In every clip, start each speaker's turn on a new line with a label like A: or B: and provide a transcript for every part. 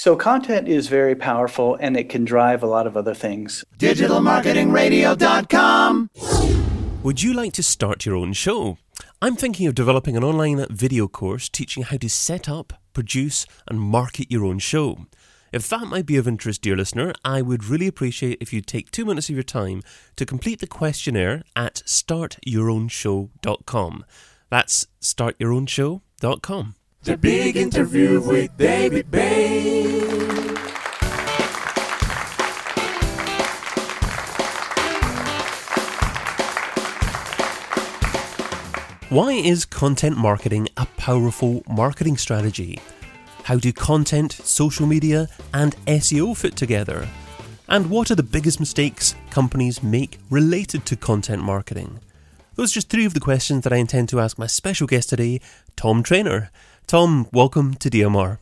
A: So, content is very powerful and it can drive a lot of other things.
B: DigitalMarketingRadio.com.
C: Would you like to start your own show? I'm thinking of developing an online video course teaching how to set up, produce, and market your own show. If that might be of interest, dear listener, I would really appreciate if you'd take two minutes of your time to complete the questionnaire at startyourownshow.com. That's startyourownshow.com.
B: The big interview with David Bain.
C: Why is content marketing a powerful marketing strategy? How do content, social media, and SEO fit together? And what are the biggest mistakes companies make related to content marketing? Those are just three of the questions that I intend to ask my special guest today, Tom Treanor. Tom, welcome to DMR.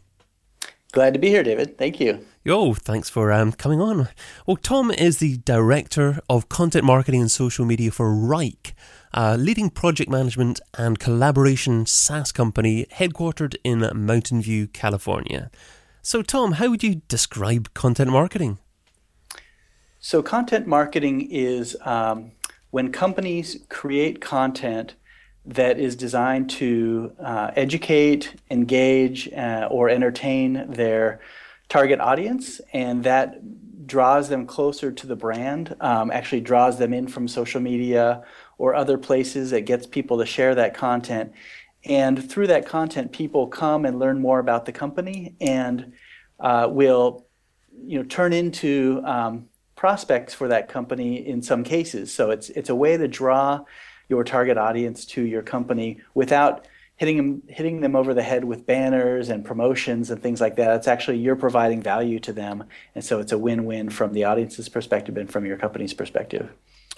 A: Glad to be here, David. Thank you.
C: Yo, thanks for um, coming on. Well, Tom is the Director of Content Marketing and Social Media for Wrike, a leading project management and collaboration SaaS company headquartered in Mountain View, California. So, Tom, how would you describe content marketing?
A: So, content marketing is um, when companies create content that is designed to uh, educate, engage, uh, or entertain their target audience, and that draws them closer to the brand, um, actually draws them in from social media or other places. It gets people to share that content. And through that content, people come and learn more about the company and uh, will you know, turn into um, prospects for that company in some cases. So it's, it's a way to draw your target audience to your company without hitting them hitting them over the head with banners and promotions and things like that. It's actually you're providing value to them, and so it's a win-win from the audience's perspective and from your company's perspective.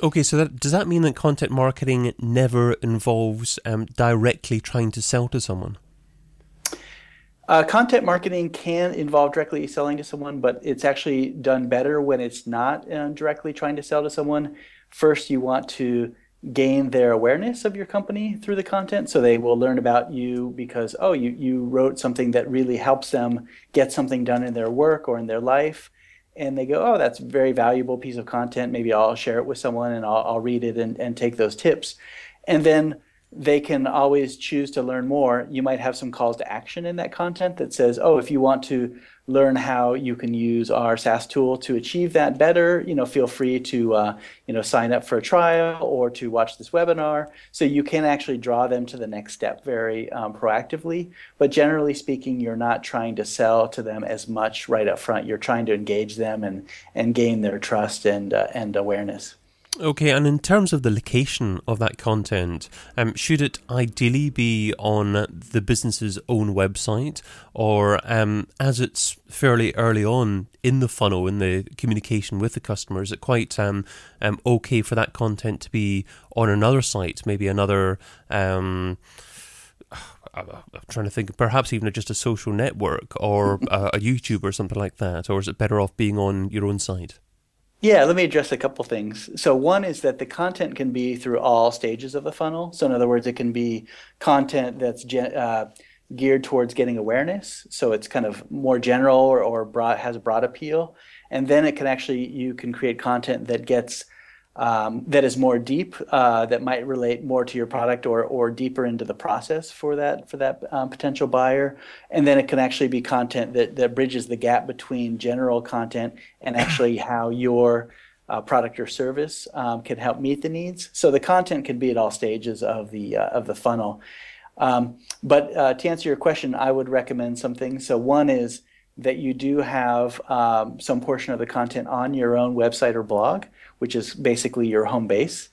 C: Okay, so that, does that mean that content marketing never involves um, directly trying to sell to someone?
A: Uh, content marketing can involve directly selling to someone, but it's actually done better when it's not uh, directly trying to sell to someone. First, you want to gain their awareness of your company through the content. So they will learn about you because oh you, you wrote something that really helps them get something done in their work or in their life. And they go oh that's a very valuable piece of content. Maybe i'll share it with someone and i'll, I'll read it and, and take those tips. And then they can always choose to learn more. You might have some calls to action in that content that says, oh, if you want to learn how you can use our SaaS tool to achieve that better, you know, feel free to, uh, you know, sign up for a trial or to watch this webinar. So you can actually draw them to the next step very um, proactively. But generally speaking, you're not trying to sell to them as much right up front. You're trying to engage them and, and gain their trust and, uh, and awareness.
C: Okay, and in terms of the location of that content, um, should it ideally be on the business's own website, or um, as it's fairly early on in the funnel in the communication with the customer, is it quite um, um okay for that content to be on another site, maybe another? Um, I'm trying to think, perhaps even just a social network or a, a YouTube or something like that, or is it better off being on your own site?
A: Yeah, let me address a couple things. So, one is that the content can be through all stages of the funnel. So, in other words, it can be content that's uh, geared towards getting awareness. So, it's kind of more general or, or broad, has a broad appeal. And then it can actually, you can create content that gets um, that is more deep, uh, that might relate more to your product or or deeper into the process for that for that um, potential buyer. And then it can actually be content that that bridges the gap between general content and actually how your uh, product or service um, can help meet the needs. So the content can be at all stages of the uh, of the funnel. Um, but uh, to answer your question, I would recommend something. So one is that you do have um, some portion of the content on your own website or blog which is basically your home base.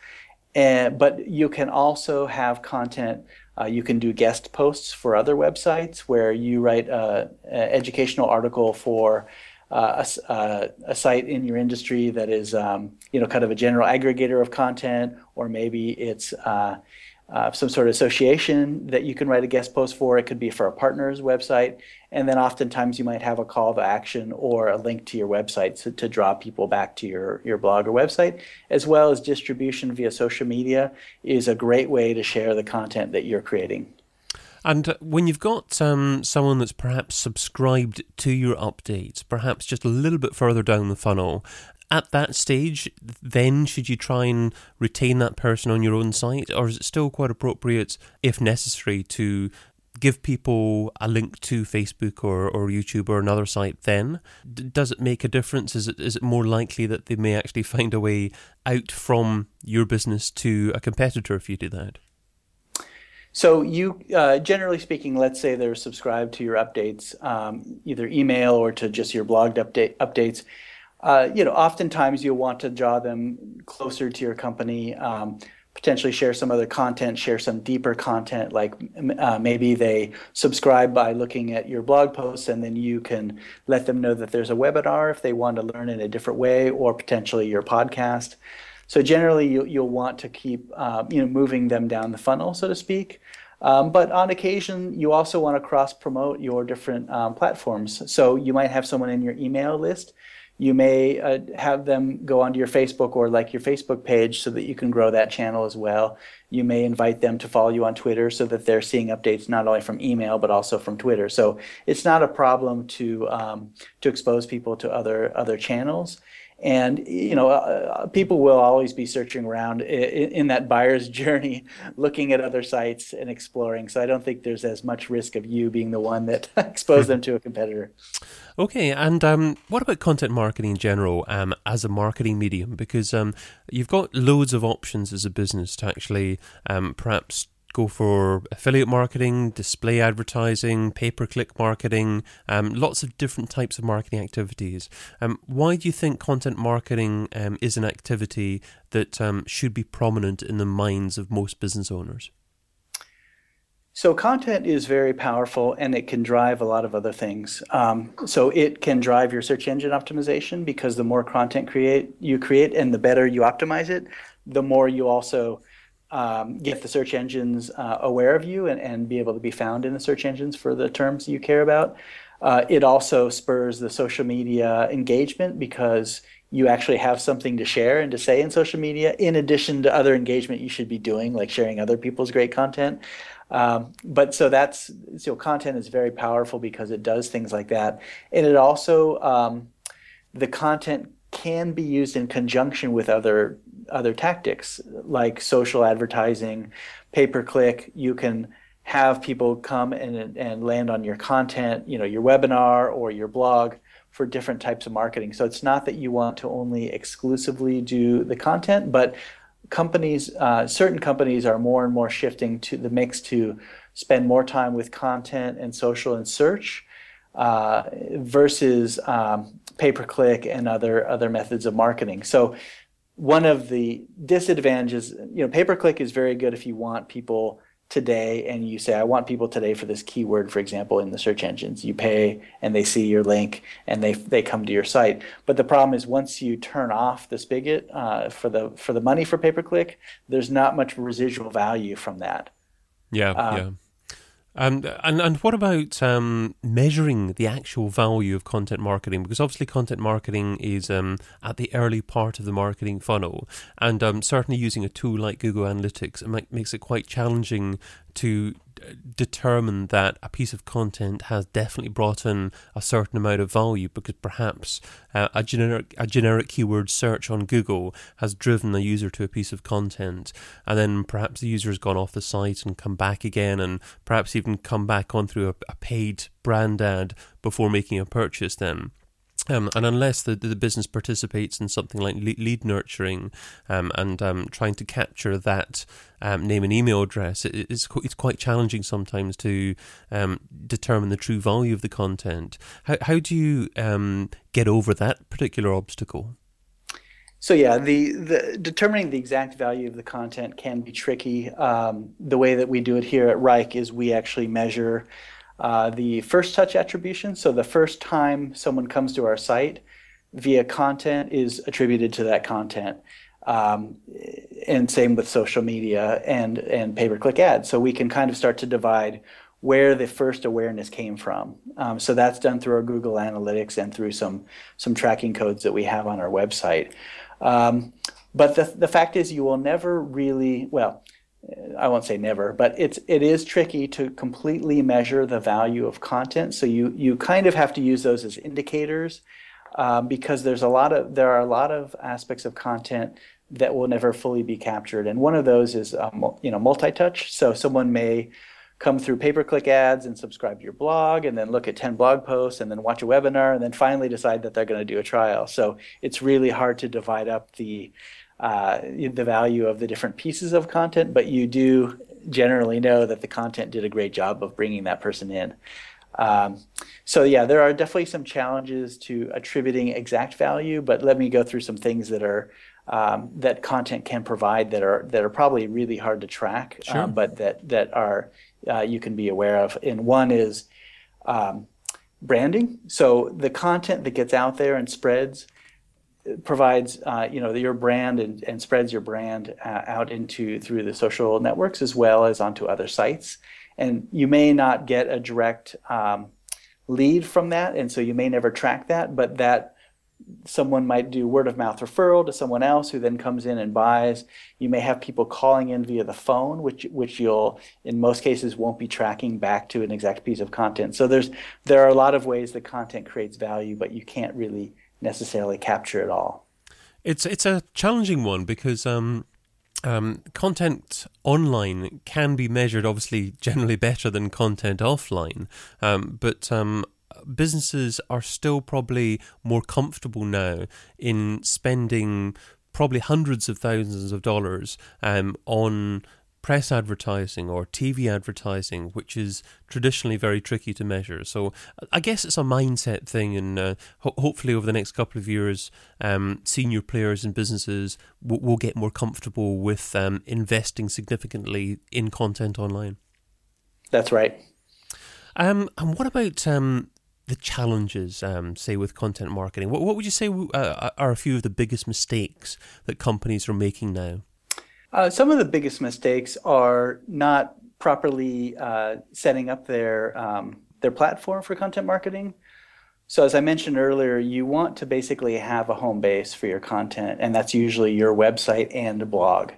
A: But you can also have content. Uh, you can do guest posts for other websites where you write an educational article for uh, a, uh, a, site in your industry that is, um, you know, kind of a general aggregator of content, or maybe it's uh, uh, some sort of association that you can write a guest post for. It could be for a partner's website. And then oftentimes you might have a call to action or a link to your website to, to draw people back to your, your blog or website, as well as distribution via social media is a great way to share the content that you're creating.
C: And when you've got um, someone that's perhaps subscribed to your updates, perhaps just a little bit further down the funnel, at that stage, then should you try and retain that person on your own site, or is it still quite appropriate, if necessary, to give people a link to Facebook or, or YouTube or another site then? D- does it make a difference? Is it is it more likely that they may actually find a way out from your business to a competitor if you do that?
A: So you, uh, generally speaking, let's say they're subscribed to your updates, um, either email or to just your blogged update updates. Uh, you know, oftentimes you'll want to draw them closer to your company. Um, potentially share some other content, share some deeper content, like uh, maybe they subscribe by looking at your blog posts, and then you can let them know that there's a webinar if they want to learn in a different way, or potentially your podcast. So generally, you, you'll want to keep uh, you know moving them down the funnel, so to speak. Um, but on occasion, you also want to cross promote your different um, platforms. So you might have someone in your email list you may uh, have them go onto your Facebook or like your Facebook page so that you can grow that channel as well. You may invite them to follow you on Twitter so that they're seeing updates not only from email but also from Twitter. So it's not a problem to um, to expose people to other other channels. And you know, uh, uh people will always be searching around in, in, that buyer's journey, looking at other sites and exploring. So I don't think there's as much risk of you being the one that exposed them to a competitor.
C: Okay, and um, what about content marketing in general um, as a marketing medium? Because um, you've got loads of options as a business to actually um, perhaps go for affiliate marketing, display advertising, pay per click marketing, um, lots of different types of marketing activities. Um, why do you think content marketing um, is an activity that um, should be prominent in the minds of most business owners?
A: So content is very powerful and it can drive a lot of other things. Um, so it can drive your search engine optimization because the more content create you create and the better you optimize it, the more you also um, get the search engines uh, aware of you and, and be able to be found in the search engines for the terms you care about. Uh, it also spurs the social media engagement because you actually have something to share and to say in social media in addition to other engagement you should be doing like sharing other people's great content um, but so that's so content is very powerful because it does things like that, and it also um, the content can be used in conjunction with other other tactics like social advertising, pay per click. You can have people come and and land on your content, you know, your webinar or your blog for different types of marketing. So it's not that you want to only exclusively do the content, but companies, uh, certain companies are more and more shifting to the mix to spend more time with content and social and search uh, versus um, pay per click and other other methods of marketing. So one of the disadvantages, you know, pay per click is very good if you want people today and you say i want people today for this keyword for example in the search engines. You pay and they see your link and they they come to your site. But the problem is once you turn off the spigot uh, for the for the money for pay per click there's not much residual value from that.
C: Yeah uh, yeah and and and what about um, measuring the actual value of content marketing? Because obviously, content marketing is um, at the early part of the marketing funnel, and um, certainly using a tool like Google Analytics it makes it quite challenging to determine that a piece of content has definitely brought in a certain amount of value because perhaps uh, a generic a generic keyword search on Google has driven a user to a piece of content. And then perhaps the user has gone off the site and come back again and perhaps even come back on through a, a paid brand ad before making a purchase then um, and unless the, the business participates in something like lead nurturing um, and um, trying to capture that um, name and email address, it, it's, it's quite challenging sometimes to um, determine the true value of the content. How, how do you um, get over that particular obstacle?
A: So yeah, the, the determining the exact value of the content can be tricky. the way that we do it here at Wrike is we actually measure uh, the first touch attribution, so the first time someone comes to our site via content is attributed to that content. Um, and same with social media and, and pay per click ads. So we can kind of start to divide where the first awareness came from. Um, so that's done through our Google Analytics and through some, some tracking codes that we have on our website. Um, but the, the fact is, you will never really, well, I won't say never, but it's it is tricky to completely measure the value of content. So you you kind of have to use those as indicators um, because there's a lot of there are a lot of aspects of content that will never fully be captured, and one of those is um, you know multi-touch. So someone may come through pay-per-click ads and subscribe to your blog and then look at 10 blog posts and then watch a webinar and then finally decide that they're going to do a trial so it's really hard to divide up the uh, the value of the different pieces of content, but you do generally know that the content did a great job of bringing that person in. Um, so yeah, there are definitely some challenges to attributing exact value, but let me go through some things that are um, that content can provide that are that are probably really hard to track,
C: sure.
A: um, but that that are uh, you can be aware of. And one is um, branding. So the content that gets out there and spreads provides uh, you know your brand and, and spreads your brand uh, out into through the social networks as well as onto other sites. And you may not get a direct um, lead from that and so you may never track that but that someone might do word of mouth referral to someone else who then comes in and buys. You may have people calling in via the phone which which you'll in most cases won't be tracking back to an exact piece of content. So there's there are a lot of ways that content creates value but you can't really necessarily capture it all.
C: It's it's a challenging one because um, um, content online can be measured obviously generally better than content offline, um, but um, businesses are still probably more comfortable now in spending probably hundreds of thousands of dollars um, on press advertising or TV advertising, which is traditionally very tricky to measure. So I guess it's a mindset thing, and uh, ho- hopefully over the next couple of years, um, senior players and businesses w- will get more comfortable with um, investing significantly in content online.
A: That's right.
C: Um, and what about um, the challenges, um, say, with content marketing? What, what would you say uh, are a few of the biggest mistakes that companies are making now?
A: Uh, some of the biggest mistakes are not properly uh, setting up their um, their platform for content marketing. So as I mentioned earlier, you want to basically have a home base for your content, and that's usually your website and a blog.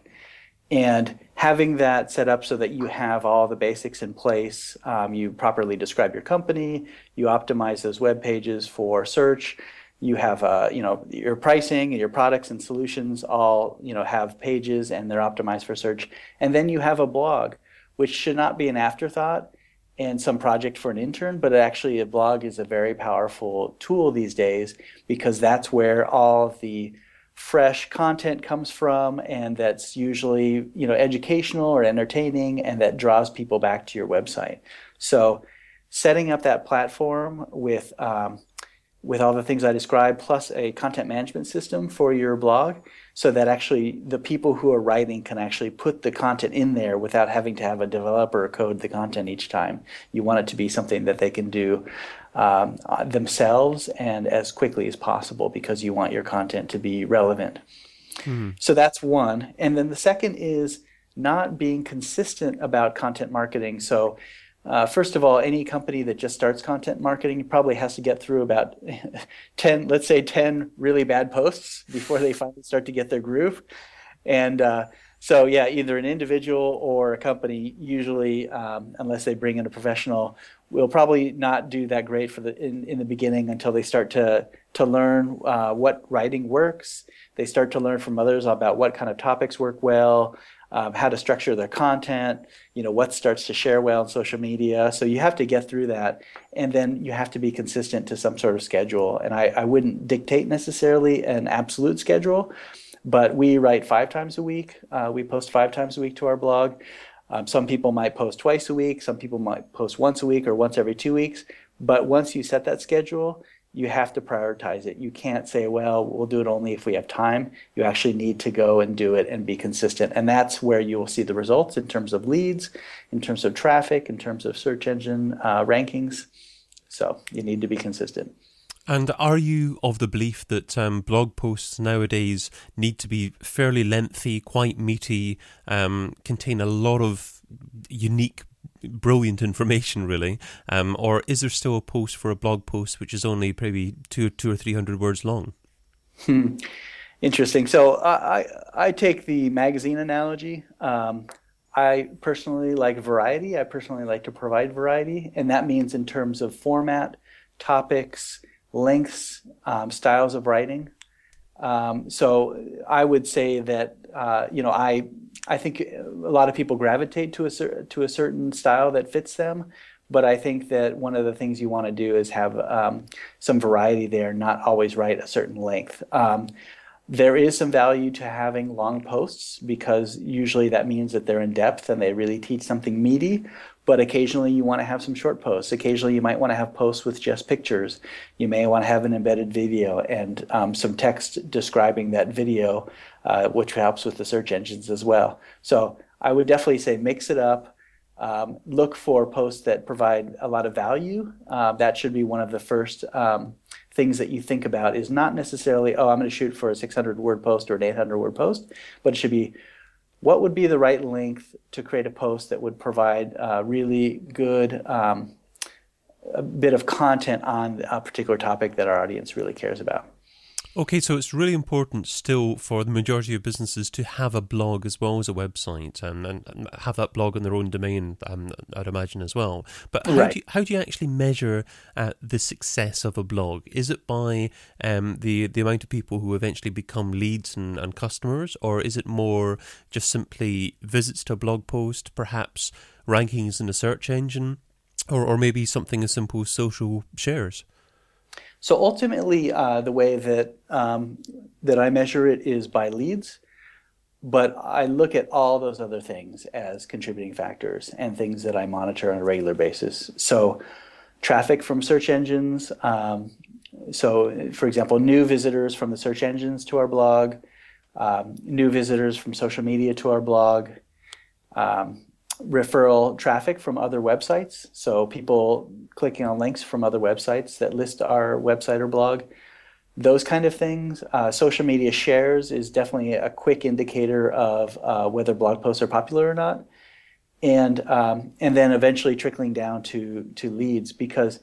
A: And having that set up so that you have all the basics in place, um, you properly describe your company, you optimize those web pages for search, you have uh, you know your pricing and your products and solutions all you know have pages and they're optimized for search. And then you have a blog which should not be an afterthought and some project for an intern but actually a blog is a very powerful tool these days because that's where all of the fresh content comes from and that's usually you know educational or entertaining and that draws people back to your website. So setting up that platform with um, with all the things I described, plus a content management system for your blog, so that actually the people who are writing can actually put the content in there without having to have a developer code the content each time. You want it to be something that they can do um, themselves and as quickly as possible because you want your content to be relevant. Mm-hmm. So that's one. And then the second is not being consistent about content marketing. So uh, first of all, any company that just starts content marketing probably has to get through about 10, let's say 10 really bad posts before they finally start to get their groove. And uh, so, yeah, either an individual or a company, usually, um, unless they bring in a professional, will probably not do that great for the in, in the beginning until they start to to learn uh, what writing works. They start to learn from others about what kind of topics work well um, how to structure their content, you know, what starts to share well on social media. So you have to get through that. And then you have to be consistent to some sort of schedule. And I, I wouldn't dictate necessarily an absolute schedule, but we write five times a week. Uh, we post five times a week to our blog. Um, some people might post twice a week. Some people might post once a week or once every two weeks. But once you set that schedule, you have to prioritize it. You can't say, well, we'll do it only if we have time. You actually need to go and do it and be consistent. And that's where you will see the results in terms of leads, in terms of traffic, in terms of search engine uh, rankings. So you need to be consistent.
C: And are you of the belief that um, blog posts nowadays need to be fairly lengthy, quite meaty, um, contain a lot of unique brilliant information, really? Um, or is there still a post for a blog post which is only maybe two, two or three hundred words long?
A: Hmm. Interesting. So I, I take the magazine analogy. Um, I personally like variety. I personally like to provide variety, and that means in terms of format, topics, lengths, um, styles of writing. Um, so I would say that uh, you know I I think a lot of people gravitate to a cer- to a certain style that fits them, but I think that one of the things you want to do is have um, some variety there, not always write a certain length. Um, there is some value to having long posts because usually that means that they're in depth and they really teach something meaty. But occasionally you want to have some short posts. Occasionally you might want to have posts with just pictures. You may want to have an embedded video and um, some text describing that video, uh, which helps with the search engines as well. So I would definitely say mix it up. Um, look for posts that provide a lot of value. Uh, that should be one of the first um, things that you think about is not necessarily, oh, I'm going to shoot for a 600 word post or an 800 word post, but it should be what would be the right length to create a post that would provide uh, really good um, a bit of content on a particular topic that our audience really cares about.
C: Okay, so it's really important still for the majority of businesses to have a blog as well as a website and, and, have that blog on their own domain, um, I'd imagine as well. But how, right. do, you, how do you actually measure uh, the success of a blog? Is it by um, the, the amount of people who eventually become leads and, and customers, or is it more just simply visits to a blog post, perhaps rankings in a search engine, or, or maybe something as simple as social shares?
A: So ultimately, uh, the way that um, that I measure it is by leads, but I look at all those other things as contributing factors and things that I monitor on a regular basis. So traffic from search engines. Um, so, for example, new visitors from the search engines to our blog, um, new visitors from social media to our blog. Um, referral traffic from other websites. So people clicking on links from other websites that list our website or blog. Those kind of things. Uh, social media shares is definitely a quick indicator of uh, whether blog posts are popular or not, and um, and then eventually trickling down to to leads because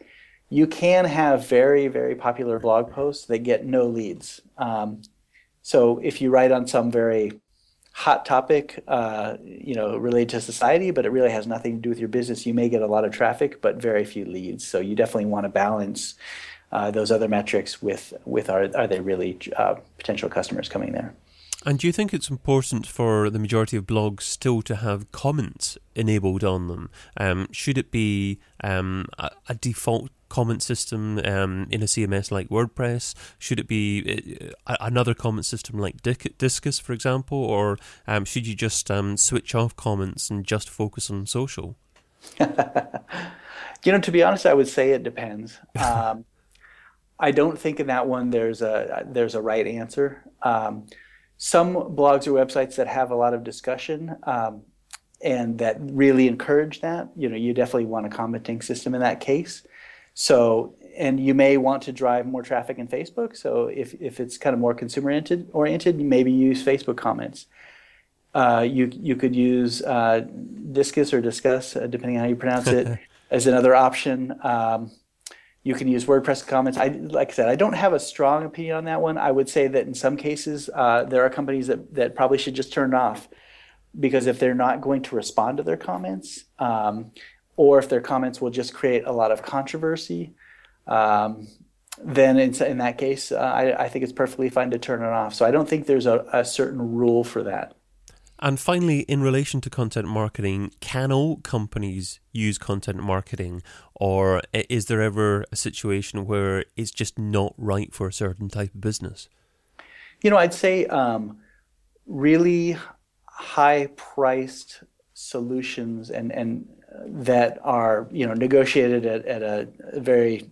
A: you can have very very popular blog posts that get no leads. Um, so if you write on some very hot topic, uh, you know, related to society, but it really has nothing to do with your business. You may get a lot of traffic, but very few leads. So you definitely want to balance uh, those other metrics with with are are they really uh, potential customers coming there.
C: And do you think it's important for the majority of blogs still to have comments enabled on them? Um, should it be um, a, a, default comment system um, in a CMS like WordPress? Should it be uh, another comment system like Disqus, for example? Or um, should you just um, switch off comments and just focus on social?
A: you know, to be honest, I would say it depends. Um, I don't think in that one there's a there's a right answer. Um, some blogs or websites that have a lot of discussion um, and that really encourage that, you know, you definitely want a commenting system in that case. So, and you may want to drive more traffic in Facebook. So, if, if it's kind of more consumer oriented, oriented maybe use Facebook comments. Uh, you you could use uh, Disqus or Discuss, uh, depending on how you pronounce it, as another option. Um, you can use WordPress comments. I like I said, I don't have a strong opinion on that one. I would say that in some cases uh, there are companies that that probably should just turn it off because if they're not going to respond to their comments, um, or if their comments will just create a lot of controversy, um, then in, in, that case, uh, I, I, think it's perfectly fine to turn it off. So I don't think there's a, a, certain rule for that.
C: And finally, in relation to content marketing, can all companies use content marketing, or is there ever a situation where it's just not right for a certain type of business?
A: You know, I'd say um, really high priced solutions and, and that are you know negotiated at, at a very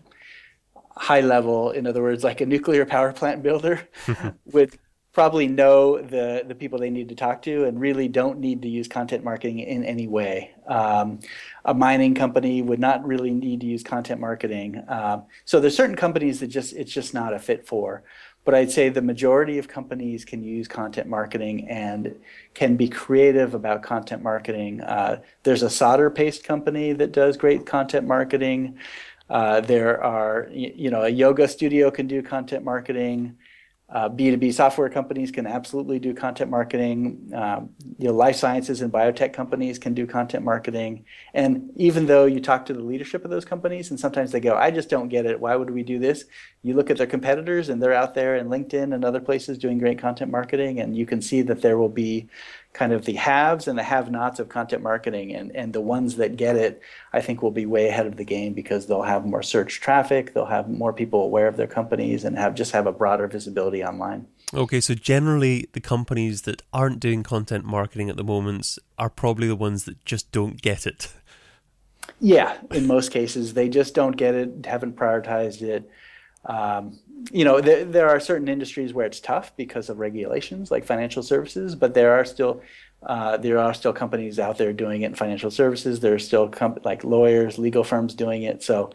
A: high level. In other words like a nuclear power plant builder would probably know the the people they need to talk to and really don't need to use content marketing in any way. Um, a mining company would not really need to use content marketing. Um, so there's certain companies that just it's just not a fit for but I'd say the majority of companies can use content marketing and can be creative about content marketing. Uh, there's a solder paste company that does great content marketing. Uh, there are, you know, a yoga studio can do content marketing. Uh, B2B software companies can absolutely do content marketing. Um, you know, life sciences and biotech companies can do content marketing. And even though you talk to the leadership of those companies and sometimes they go, I just don't get it. Why would we do this? You look at their competitors and they're out there in LinkedIn and other places doing great content marketing. And you can see that there will be kind of the haves and the have nots of content marketing. And, and the ones that get it, I think, will be way ahead of the game because they'll have more search traffic, they'll have more people aware of their companies, and have just have a broader visibility online.
C: Okay, so generally, the companies that aren't doing content marketing at the moment are probably the ones that just don't get it.
A: Yeah, in most cases, they just don't get it, haven't prioritized it. Um, you know, there, there are certain industries where it's tough because of regulations, like financial services, but there are still uh, there are still companies out there doing it in financial services. There are still comp- like lawyers, legal firms doing it. So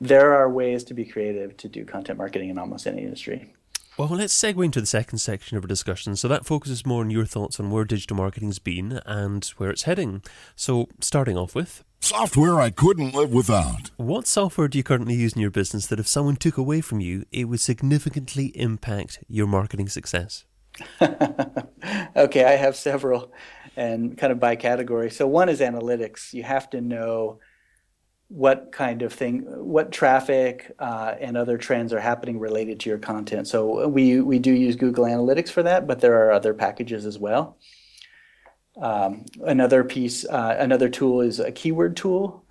A: there are ways to be creative to do content marketing in almost any industry.
C: Well, let's segue into the second section of our discussion. So that focuses more on your thoughts on where digital marketing's been and where it's heading. So starting off with
D: software I couldn't live without.
C: What software do you currently use in your business that if someone took away from you, it would significantly impact your marketing success?
A: okay, I have several and kind of by category. So one is analytics. You have to know what kind of thing, what traffic uh, and other trends are happening related to your content. So we we do use Google Analytics for that, but there are other packages as well. Um, another piece, uh, another tool is a keyword tool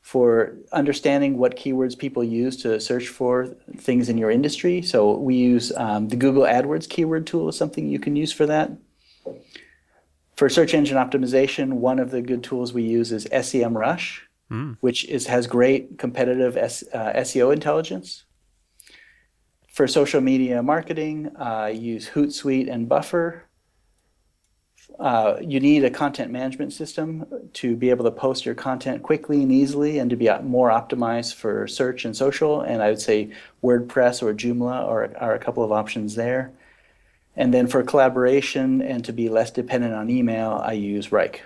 A: for understanding what keywords people use to search for things in your industry. So we use um, the Google AdWords keyword tool is something you can use for that. For search engine optimization, one of the good tools we use is SEMrush mm. which is has great competitive S, uh, SEO intelligence. For social media marketing, uh, use Hootsuite and Buffer. Uh, you need a content management system to be able to post your content quickly and easily and to be more optimized for search and social. And I would say WordPress or Joomla are, are a couple of options there. And then for collaboration and to be less dependent on email, I use Wrike.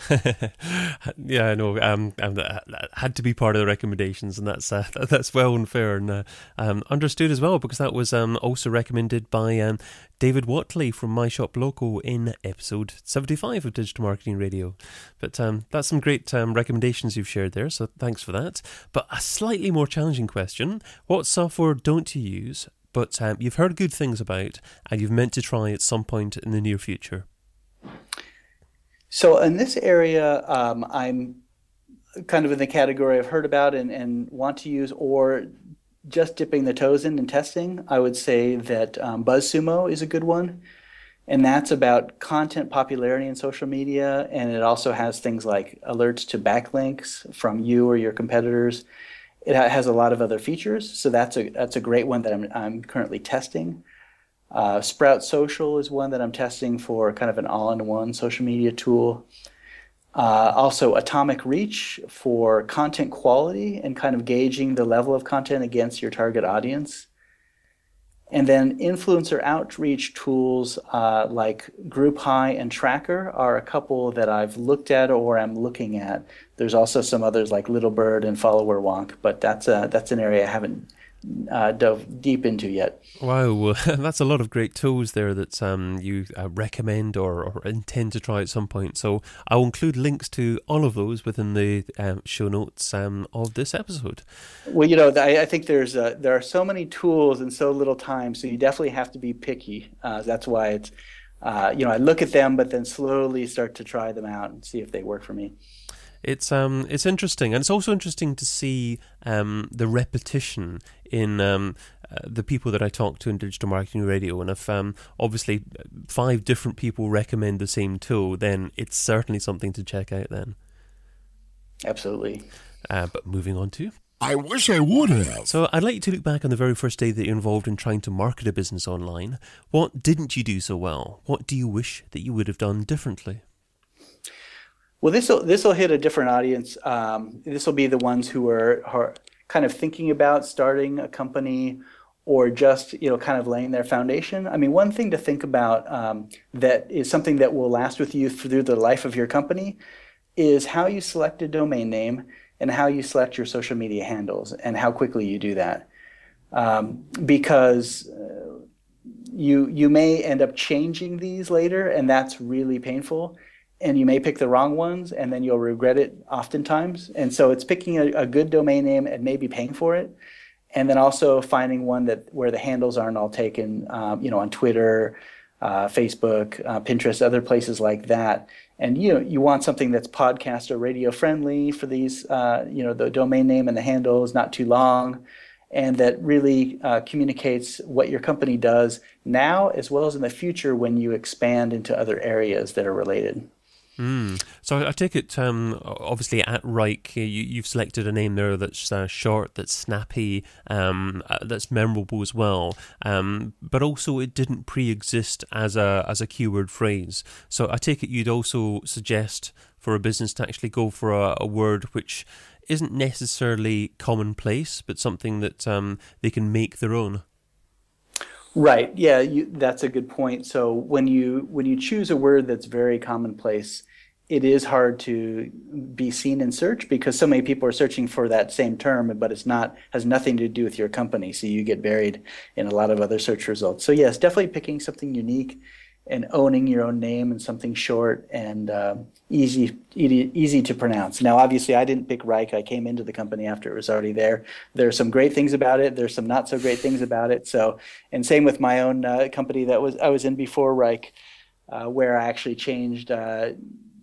C: yeah, I know. Um, that had to be part of the recommendations, and that's uh, that's well and fair and uh, um, understood as well because that was um, also recommended by um, David Watley from My Shop Local in episode seventy-five of Digital Marketing Radio. But um, that's some great um, recommendations you've shared there, so thanks for that. But a slightly more challenging question: What software don't you use, but um, you've heard good things about, and you've meant to try at some point in the near future?
A: So in this area, um, I'm kind of in the category I've heard about and, and want to use, or just dipping the toes in and testing. I would say that um, BuzzSumo is a good one, and that's about content popularity in social media, and it also has things like alerts to backlinks from you or your competitors. It has a lot of other features, so that's a that's a great one that I'm I'm currently testing. Uh, Sprout Social is one that I'm testing for kind of an all-in-one social media tool. Uh, also, Atomic Reach for content quality and kind of gauging the level of content against your target audience. And then influencer outreach tools uh, like GroupHigh and Traackr are a couple that I've looked at or I'm looking at. There's also some others like Littlebird and Followerwonk, but that's a, that's an area I haven't uh, dove deep into yet.
C: Wow, that's a lot of great tools there that um, you uh, recommend or, or, intend to try at some point. So I'll include links to all of those within the um, show notes um, of this episode.
A: Well, you know, I, I think there's uh, there are so many tools and so little time, so you definitely have to be picky. Uh, that's why it's uh, you know I look at them, but then slowly start to try them out and see if they work for me
C: it's um it's interesting and it's also interesting to see um the repetition in um uh, the people that I talk to in digital marketing radio and if um obviously five different people recommend the same tool then it's certainly something to check out then
A: absolutely
C: uh, but moving on to
D: I wish I would have.
C: So, I'd like you to look back on the very first day that you're involved in trying to market a business online. What didn't you do so well? What do you wish that you would have done differently?
A: Well, this will this will hit a different audience. Um, this will be the ones who are, are kind of thinking about starting a company or just you know kind of laying their foundation. I mean, one thing to think about um, that is something that will last with you through the life of your company is how you select a domain name and how you select your social media handles and how quickly you do that. Um, because uh, you you may end up changing these later, and that's really painful. And you may pick the wrong ones, and then you'll regret it oftentimes. And so it's picking a, a good domain name and maybe paying for it, and then also finding one that where the handles aren't all taken, um, you know, on Twitter, uh, Facebook, uh, Pinterest, other places like that. And you know, you want something that's podcast or radio friendly for these, uh, you know, the domain name and the handle is not too long and that really uh, communicates what your company does now as well as in the future when you expand into other areas that are related.
C: Mm. So I take it, um, obviously at Wrike, you, have selected a name there that's uh, short, that's snappy, um, uh, that's memorable as well. Um, but also, it didn't pre-exist as a as a keyword phrase. So I take it you'd also suggest for a business to actually go for a, a word which isn't necessarily commonplace, but something that um, they can make their own.
A: Right. Yeah, you, that's a good point. So when you when you choose a word that's very commonplace, it is hard to be seen in search because so many people are searching for that same term, but it's not has nothing to do with your company. So you get buried in a lot of other search results. So yes, definitely picking something unique and owning your own name and something short and uh, easy, easy easy to pronounce. Now, obviously, I didn't pick Wrike. I came into the company after it was already there. There's some great things about it. There's some not so great things about it. So, and same with my own uh, company that was I was in before Wrike, uh, where I actually changed.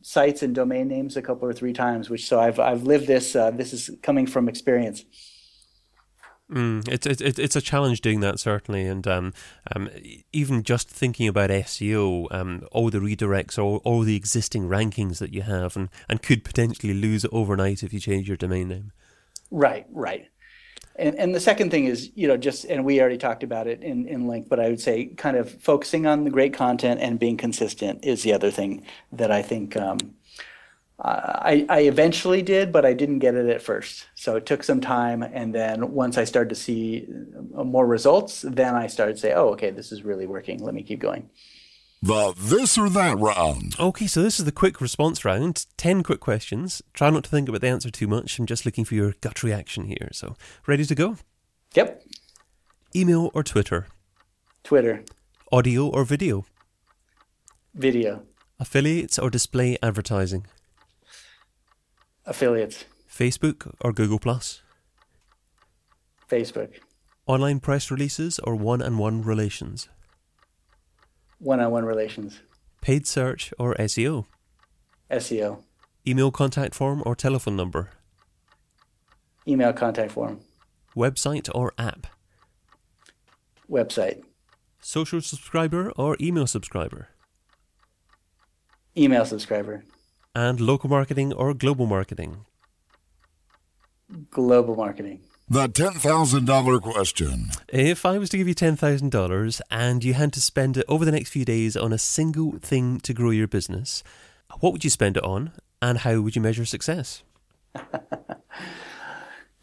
A: Sites and domain names a couple or three times which so i've i've lived this uh, this is coming from experience
C: Mm, it's it's it's a challenge doing that certainly, and um, um, even just thinking about SEO, um, all the redirects, all all the existing rankings that you have, and and could potentially lose overnight if you change your domain name.
A: Right, right. And and the second thing is, you know, just and we already talked about it in in length, but I would say kind of focusing on the great content and being consistent is the other thing that I think um, I, I eventually did, but I didn't get it at first. So it took some time. And then once I started to see uh, more results, then I started to say, oh, okay, this is really working. Let me keep going.
D: The this or that round.
C: Okay, so this is the quick response round. 10 quick questions. Try not to think about the answer too much. I'm just looking for your gut reaction here. So, ready to go?
A: Yep.
C: Email or Twitter?
A: Twitter.
C: Audio or video?
A: Video.
C: Affiliates or display advertising?
A: affiliates.
C: Facebook or Google Plus?
A: Facebook.
C: Online press releases or one-on-one relations?
A: One-on-one relations.
C: Paid search or SEO?
A: SEO.
C: Email contact form or telephone number?
A: Email contact form.
C: Website or app?
A: Website.
C: Social subscriber or email subscriber?
A: Email subscriber.
C: And local marketing or global marketing?
A: Global marketing.
D: The $10,000 question.
C: If I was to give you $10,000 and you had to spend it over the next few days on a single thing to grow your business, what would you spend it on and how would you measure success?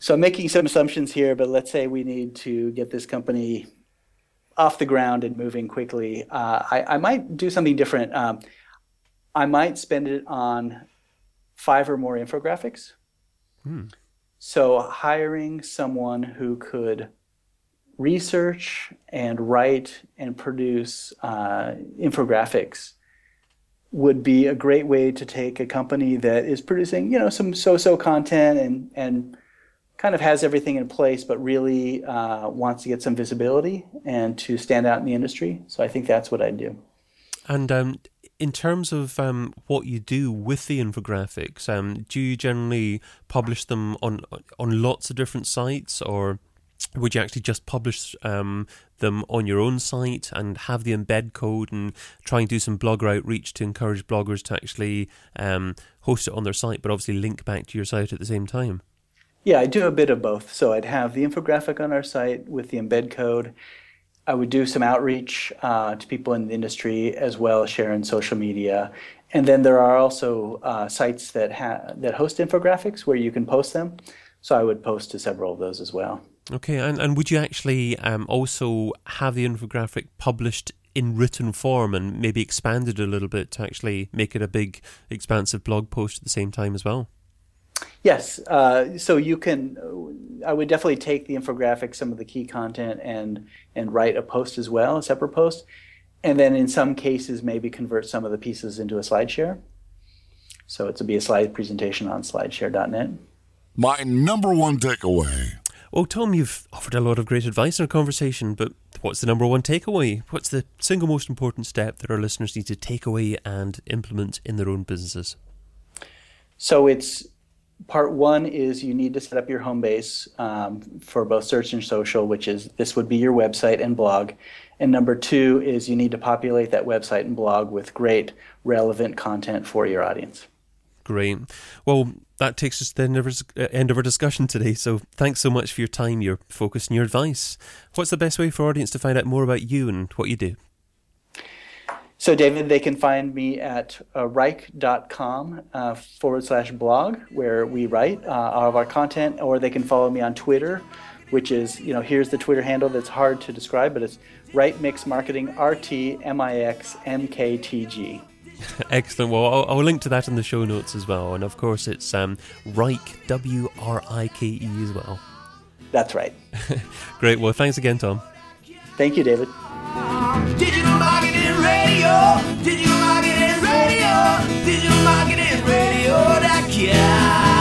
A: so I'm making some assumptions here, but let's say we need to get this company off the ground and moving quickly. Uh, I, I, might do something different. Um, I might spend it on five or more infographics. Hmm. So hiring someone who could research and write and produce uh, infographics would be a great way to take a company that is producing, you know, some so-so content and and kind of has everything in place, but really uh, wants to get some visibility and to stand out in the industry. So I think that's what I'd do.
C: And um, in terms of um, what you do with the infographics, um, do you generally publish them on on lots of different sites, or would you actually just publish um, them on your own site and have the embed code and try and do some blogger outreach to encourage bloggers to actually um, host it on their site, but obviously link back to your site at the same time?
A: Yeah, I do a bit of both. So I'd have the infographic on our site with the embed code I would do some outreach uh, to people in the industry as well as share in social media. And then there are also uh, sites that ha- that host infographics where you can post them. So I would post to several of those as well.
C: Okay, and, and would you actually um, also have the infographic published in written form and maybe expanded a little bit to actually make it a big, expansive blog post at the same time as well?
A: Yes. Uh, so you can. I would definitely take the infographic, some of the key content, and and write a post as well, a separate post, and then in some cases maybe convert some of the pieces into a SlideShare. So it's a be a slide presentation on SlideShare.net.
D: My number one takeaway.
C: Well, Tom, you've offered a lot of great advice in our conversation, but what's the number one takeaway? What's the single most important step that our listeners need to take away and implement in their own businesses?
A: So it's part one is you need to set up your home base um, for both search and social, which is this would be your website and blog. And number two is you need to populate that website and blog with great, relevant content for your audience.
C: Great. Well, that takes us to the end of, our, uh, end of our discussion today. So thanks so much for your time, your focus, and your advice. What's the best way for our audience to find out more about you and what you do?
A: So, David, they can find me at uh, wrike.com uh, forward slash blog, where we write uh, all of our content, or they can follow me on Twitter, which is, you know, here's the Twitter handle that's hard to describe, but it's Right Mix Marketing, R T M I X M K T G.
C: Excellent. Well, I'll, I'll, link to that in the show notes as well. And of course, it's um, Wrike, W R I K E as well.
A: That's right.
C: Great. Well, thanks again, Tom.
A: Thank you, David. Digital marketing radio, digital marketing radio, digital marketing yeah.